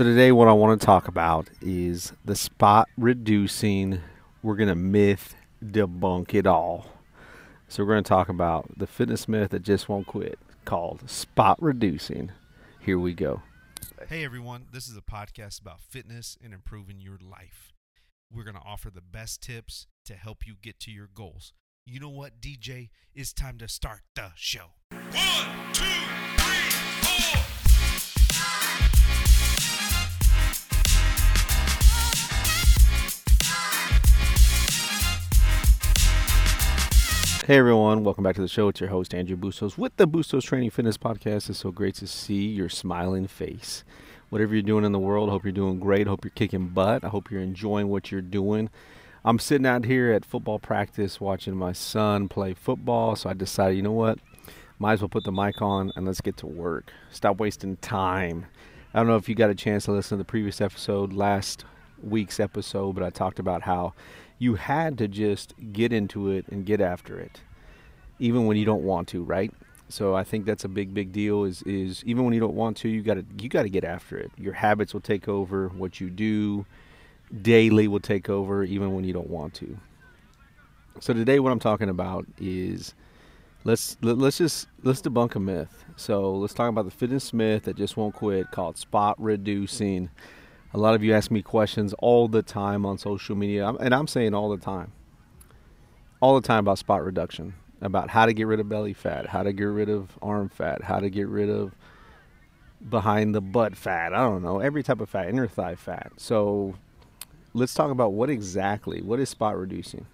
So today what I want to talk about is the spot reducing. We're going to myth debunk it all. So we're going to talk about the fitness myth that just won't quit called spot reducing. Here we go. Hey everyone, this is a podcast about fitness and improving your life. We're going to offer the best tips to help you get to your goals. You know what, DJ? It's time to start the show. One, two, Hey everyone, welcome back to the show. It's your host Andrew Bustos with the Bustos Training Fitness Podcast. It's so great to see your smiling face. Whatever you're doing in the world, hope you're doing great. Hope you're kicking butt. I hope you're enjoying what you're doing. I'm sitting out here at football practice watching my son play football, so I decided, you know what? Might as well put the mic on and let's get to work. Stop wasting time. I don't know if you got a chance to listen to the previous episode, last week's episode, but I talked about how you had to just get into it and get after it, even when you don't want to, right? So I think that's a big, big deal. Is is even when you don't want to, you got to you got to get after it. Your habits will take over. What you do daily will take over, even when you don't want to. So today, what I'm talking about is let's let, let's just let's debunk a myth. So let's talk about the fitness myth that just won't quit, called spot reducing. A lot of you ask me questions all the time on social media, and I'm saying all the time, all the time about spot reduction, about how to get rid of belly fat, how to get rid of arm fat, how to get rid of behind the butt fat. I don't know, every type of fat, inner thigh fat. So let's talk about what exactly, what is spot reducing?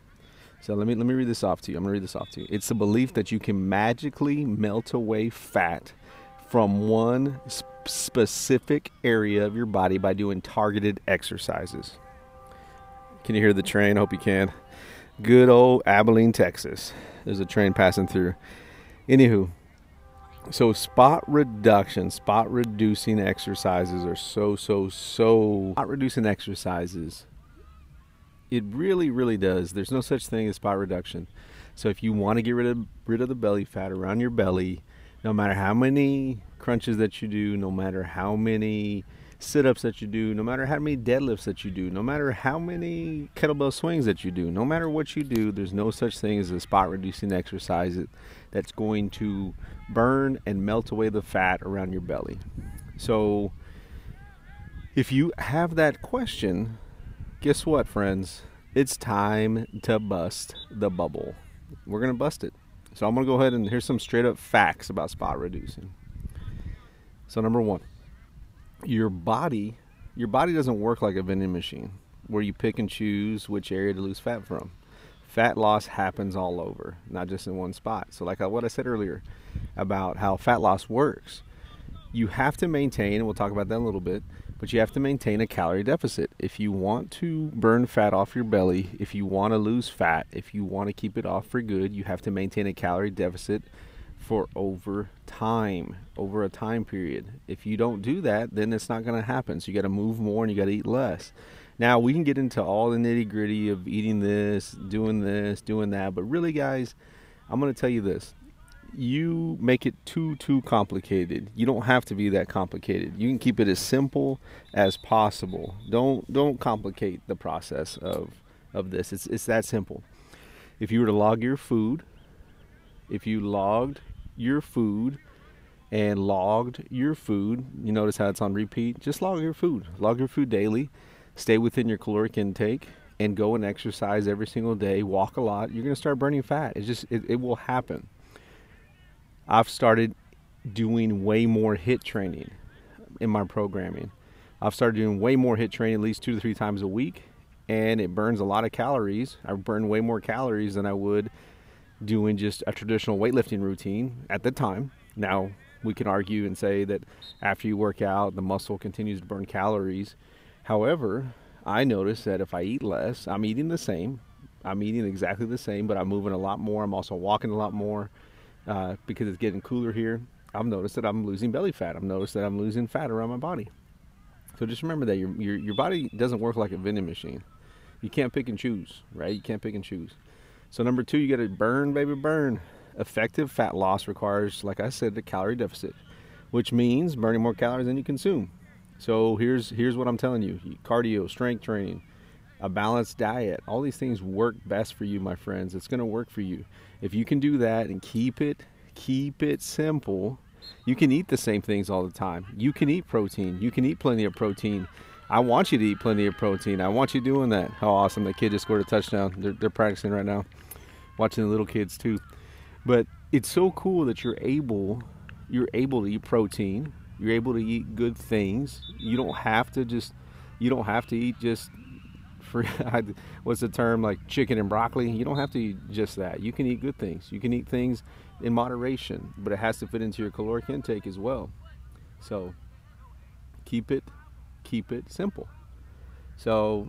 So let me let me read this off to you. I'm gonna read this off to you. It's the belief that you can magically melt away fat from one sp- specific area of your body by doing targeted exercises. Can you hear the train? I hope you can. Good old Abilene, Texas. There's a train passing through. Anywho, so spot reduction, spot reducing exercises are so, so, so. Spot reducing exercises, it really, really does. There's no such thing as spot reduction. So if you want to get rid of rid of the belly fat around your belly, no matter how many crunches that you do, no matter how many sit ups that you do, no matter how many deadlifts that you do, no matter how many kettlebell swings that you do, no matter what you do, there's no such thing as a spot reducing exercise that's going to burn and melt away the fat around your belly. So, if you have that question, guess what, friends? It's time to bust the bubble. We're going to bust it. So I'm going to go ahead and here's some straight up facts about spot reducing. So number 1, your body your body doesn't work like a vending machine where you pick and choose which area to lose fat from. Fat loss happens all over, not just in one spot. So like uh, what I said earlier about how fat loss works, you have to maintain, and we'll talk about that a little bit, but you have to maintain a calorie deficit. If you want to burn fat off your belly, if you want to lose fat, if you want to keep it off for good, you have to maintain a calorie deficit for over time, over a time period. If you don't do that, then it's not going to happen. So you got to move more and you got to eat less. Now, we can get into all the nitty gritty of eating this, doing this, doing that, but really, guys, I'm going to tell you this you make it too too complicated. You don't have to be that complicated. You can keep it as simple as possible. Don't don't complicate the process of of this. It's it's that simple. If you were to log your food, if you logged your food and logged your food, you notice how it's on repeat. Just log your food. Log your food daily. Stay within your caloric intake and go and exercise every single day. Walk a lot. You're going to start burning fat. It's just it, it will happen. I've started doing way more HIIT training in my programming. I've started doing way more HIIT training at least two to three times a week, and it burns a lot of calories. I burn way more calories than I would doing just a traditional weightlifting routine at the time. Now, we can argue and say that after you work out, the muscle continues to burn calories. However, I notice that if I eat less, I'm eating the same. I'm eating exactly the same, but I'm moving a lot more. I'm also walking a lot more uh, because it's getting cooler here. I've noticed that I'm losing belly fat. I've noticed that I'm losing fat around my body. So just remember that your, your, your body doesn't work like a vending machine. You can't pick and choose, right? You can't pick and choose. So number two, you got to burn, baby, burn. Effective fat loss requires, like I said, a calorie deficit, which means burning more calories than you consume. So here's here's what I'm telling you: cardio, strength training, a balanced diet. All these things work best for you, my friends. It's going to work for you if you can do that and keep it keep it simple. You can eat the same things all the time. You can eat protein. You can eat plenty of protein. I want you to eat plenty of protein. I want you doing that. How awesome! The kid just scored a touchdown. They're, they're practicing right now, watching the little kids too. But it's so cool that you're able you're able to eat protein. You're able to eat good things. You don't have to just you don't have to eat just for what's the term like chicken and broccoli. You don't have to eat just that. You can eat good things. You can eat things in moderation, but it has to fit into your caloric intake as well. So keep it keep it simple. So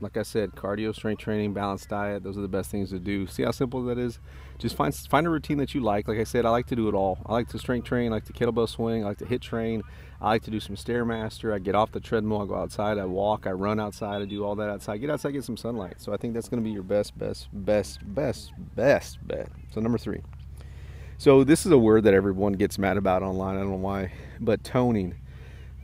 like I said, cardio, strength training, balanced diet, those are the best things to do. See how simple that is? Just find find a routine that you like. Like I said, I like to do it all. I like to strength train, I like to kettlebell swing, I like to hit train, I like to do some stairmaster. I get off the treadmill, I go outside, I walk, I run outside, I do all that outside. Get outside, get some sunlight. So I think that's to be your best, best, best, best, best bet. So number three. So this is a word that everyone gets mad about online. I don't know why, but toning.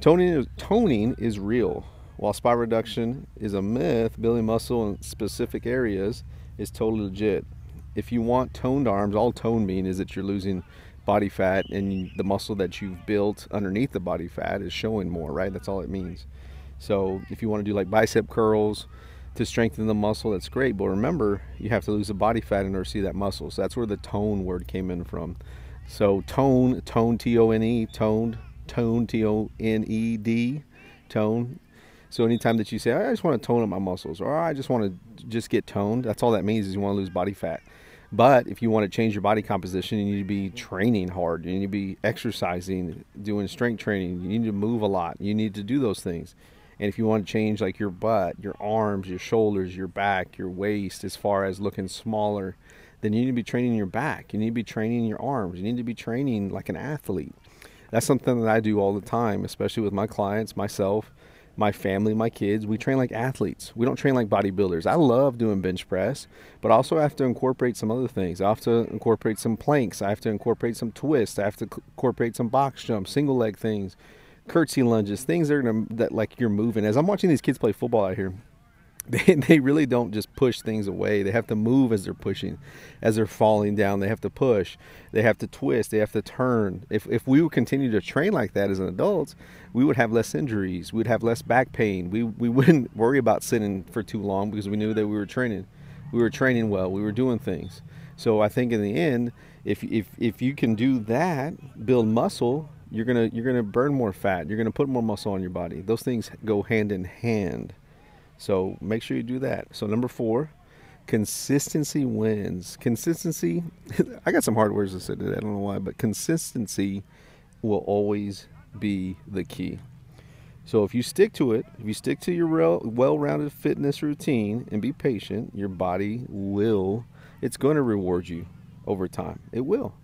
Toning is, toning is real while spot reduction is a myth, building muscle in specific areas is totally legit. If you want toned arms, all tone mean is that you're losing body fat and the muscle that you've built underneath the body fat is showing more, right? That's all it means. So if you want to do like bicep curls to strengthen the muscle, that's great. But remember, you have to lose the body fat in order to see that muscle. So that's where the tone word came in from. So tone, tone, T O N E, toned, tone, T O N E D, tone so anytime that you say, I just want to tone up my muscles, or I just want to just get toned, that's all that means is you want to lose body fat. But if you want to change your body composition, you need to be training hard. You need to be exercising, doing strength training. You need to move a lot. You need to do those things. And if you want to change like your butt, your arms, your shoulders, your back, your waist, as far as looking smaller, then you need to be training your back. You need to be training your arms. You need to be training like an athlete. That's something that I do all the time, especially with my clients, myself my family, my kids, we train like athletes. We don't train like bodybuilders. I love doing bench press, but also I have to incorporate some other things. I have to incorporate some planks. I have to incorporate some twists. I have to incorporate some box jumps, single leg things, curtsy lunges, things that are gonna, that like you're moving. As I'm watching these kids play football out here, they, they really don't just push things away. They have to move as they're pushing, as they're falling down. They have to push, they have to twist, they have to turn. If, if we would continue to train like that as an adults, we would have less injuries, we'd have less back pain. We, we wouldn't worry about sitting for too long because we knew that we were training. We were training well, we were doing things. So I think in the end, if, if, if you can do that, build muscle, you're gonna you're gonna burn more fat. You're gonna put more muscle on your body. Those things go hand in hand. So make sure you do that. So number four, consistency wins. Consistency. I got some hard words to say today. I don't know why, but consistency will always be the key. So if you stick to it, if you stick to your well-rounded fitness routine and be patient, your body will. It's going to reward you over time. It will.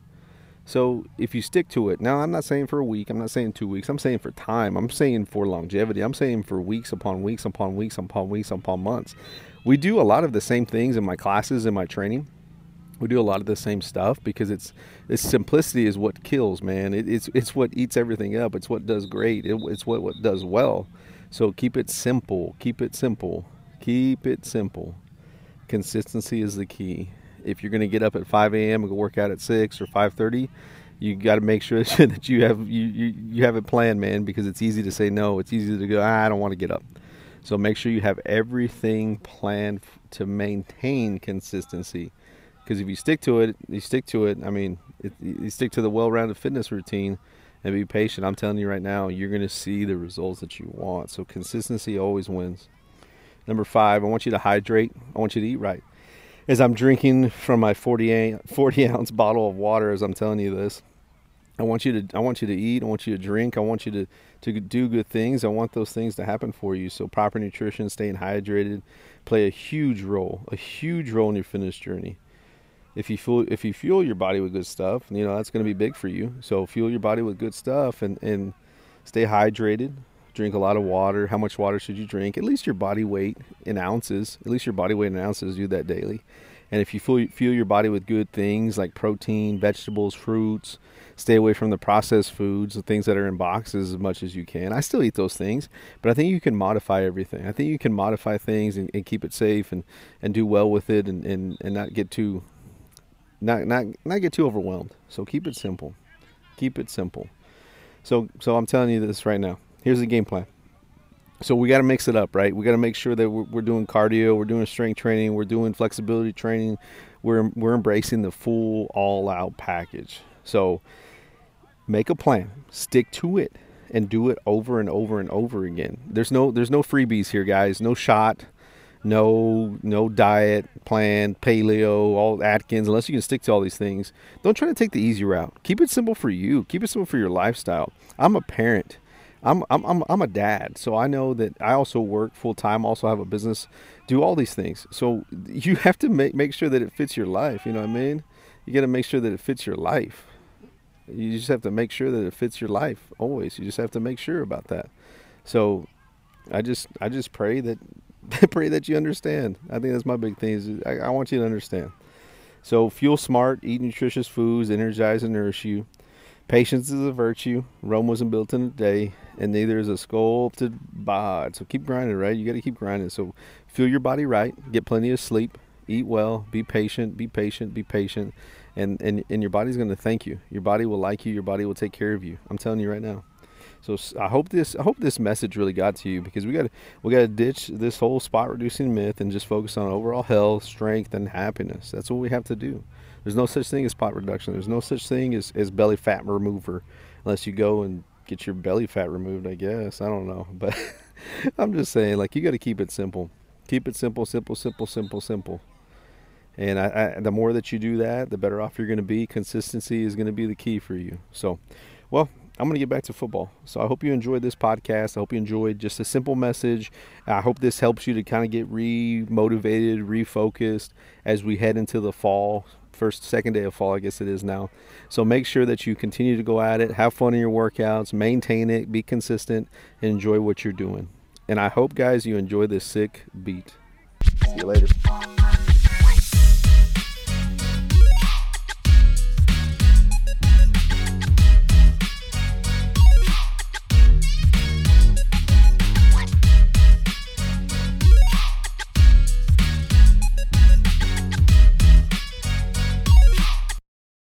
So if you stick to it, now I'm not saying for a week, I'm not saying two weeks, I'm saying for time, I'm saying for longevity, I'm saying for weeks upon weeks upon weeks upon weeks upon months. We do a lot of the same things in my classes in my training. We do a lot of the same stuff because it's it's simplicity is what kills, man. It, it's it's what eats everything up. It's what does great. It, it's what what does well. So keep it simple. Keep it simple. Keep it simple. Consistency is the key if you're going to get up at 5 a.m. and go work out at 6 or 5:30, you got to make sure that you have you, you you have it planned, man, because it's easy to say no. It's easy to go, ah, I don't want to get up. So make sure you have everything planned to maintain consistency. Because if you stick to it, you stick to it. I mean, it, you stick to the well-rounded fitness routine and be patient. I'm telling you right now, you're going to see the results that you want. So consistency always wins. Number five, I want you to hydrate. I want you to eat right as I'm drinking from my 40, 40 ounce bottle of water as I'm telling you this. I want you to I want you to eat, I want you to drink, I want you to to do good things. I want those things to happen for you. So proper nutrition, staying hydrated play a huge role, a huge role in your fitness journey. If you fuel if you fuel your body with good stuff, you know, that's going to be big for you. So fuel your body with good stuff and and stay hydrated, drink a lot of water. How much water should you drink? At least your body weight in ounces. At least your body weight in ounces. Do that daily. And if you fuel, your body with good things like protein, vegetables, fruits, stay away from the processed foods, the things that are in boxes as much as you can. I still eat those things, but I think you can modify everything. I think you can modify things and, and keep it safe and, and do well with it and, and, and not get too not not not get too overwhelmed. So keep it simple. Keep it simple. So so I'm telling you this right now. Here's the game plan. So we got to mix it up, right? We got to make sure that we're, we're doing cardio, we're doing strength training, we're doing flexibility training. We're we're embracing the full all-out package. So make a plan, stick to it, and do it over and over and over again. There's no there's no freebies here, guys. No shot no no diet plan, paleo, all Atkins, unless you can stick to all these things. Don't try to take the easy route. Keep it simple for you. Keep it simple for your lifestyle. I'm a parent. I'm I'm I'm, I'm a dad, so I know that I also work full time. Also have a business. Do all these things. So you have to make make sure that it fits your life. You know what I mean? You got to make sure that it fits your life. You just have to make sure that it fits your life always. You just have to make sure about that. So I just I just pray that pray that you understand. I think that's my big thing. Is I, I want you to understand. So fuel smart, eat nutritious foods, energize and nourish you. Patience is a virtue. Rome wasn't built in a day, and neither is a sculpted bod. So keep grinding, right? You got to keep grinding. So fuel your body right. Get plenty of sleep. Eat well. Be patient. Be patient. Be patient. And and and your body's going to thank you. Your body will like you. Your body will take care of you. I'm telling you right now. So I hope this I hope this message really got to you because we got to we got to ditch this whole spot reducing myth and just focus on overall health, strength, and happiness. That's what we have to do. There's no such thing as spot reduction. There's no such thing as, as belly fat remover unless you go and get your belly fat removed. I guess I don't know, but I'm just saying like you got to keep it simple. Keep it simple, simple, simple, simple, simple. And I, I, the more that you do that, the better off you're going to be. Consistency is going to be the key for you. So, well, I'm going to get back to football. So I hope you enjoyed this podcast. I hope you enjoyed just a simple message. I hope this helps you to kind of get re motivated, refocused as we head into the fall. First, second day of fall, I guess it is now. So make sure that you continue to go at it, have fun in your workouts, maintain it, be consistent, and enjoy what you're doing. And I hope, guys, you enjoy this sick beat. See you later.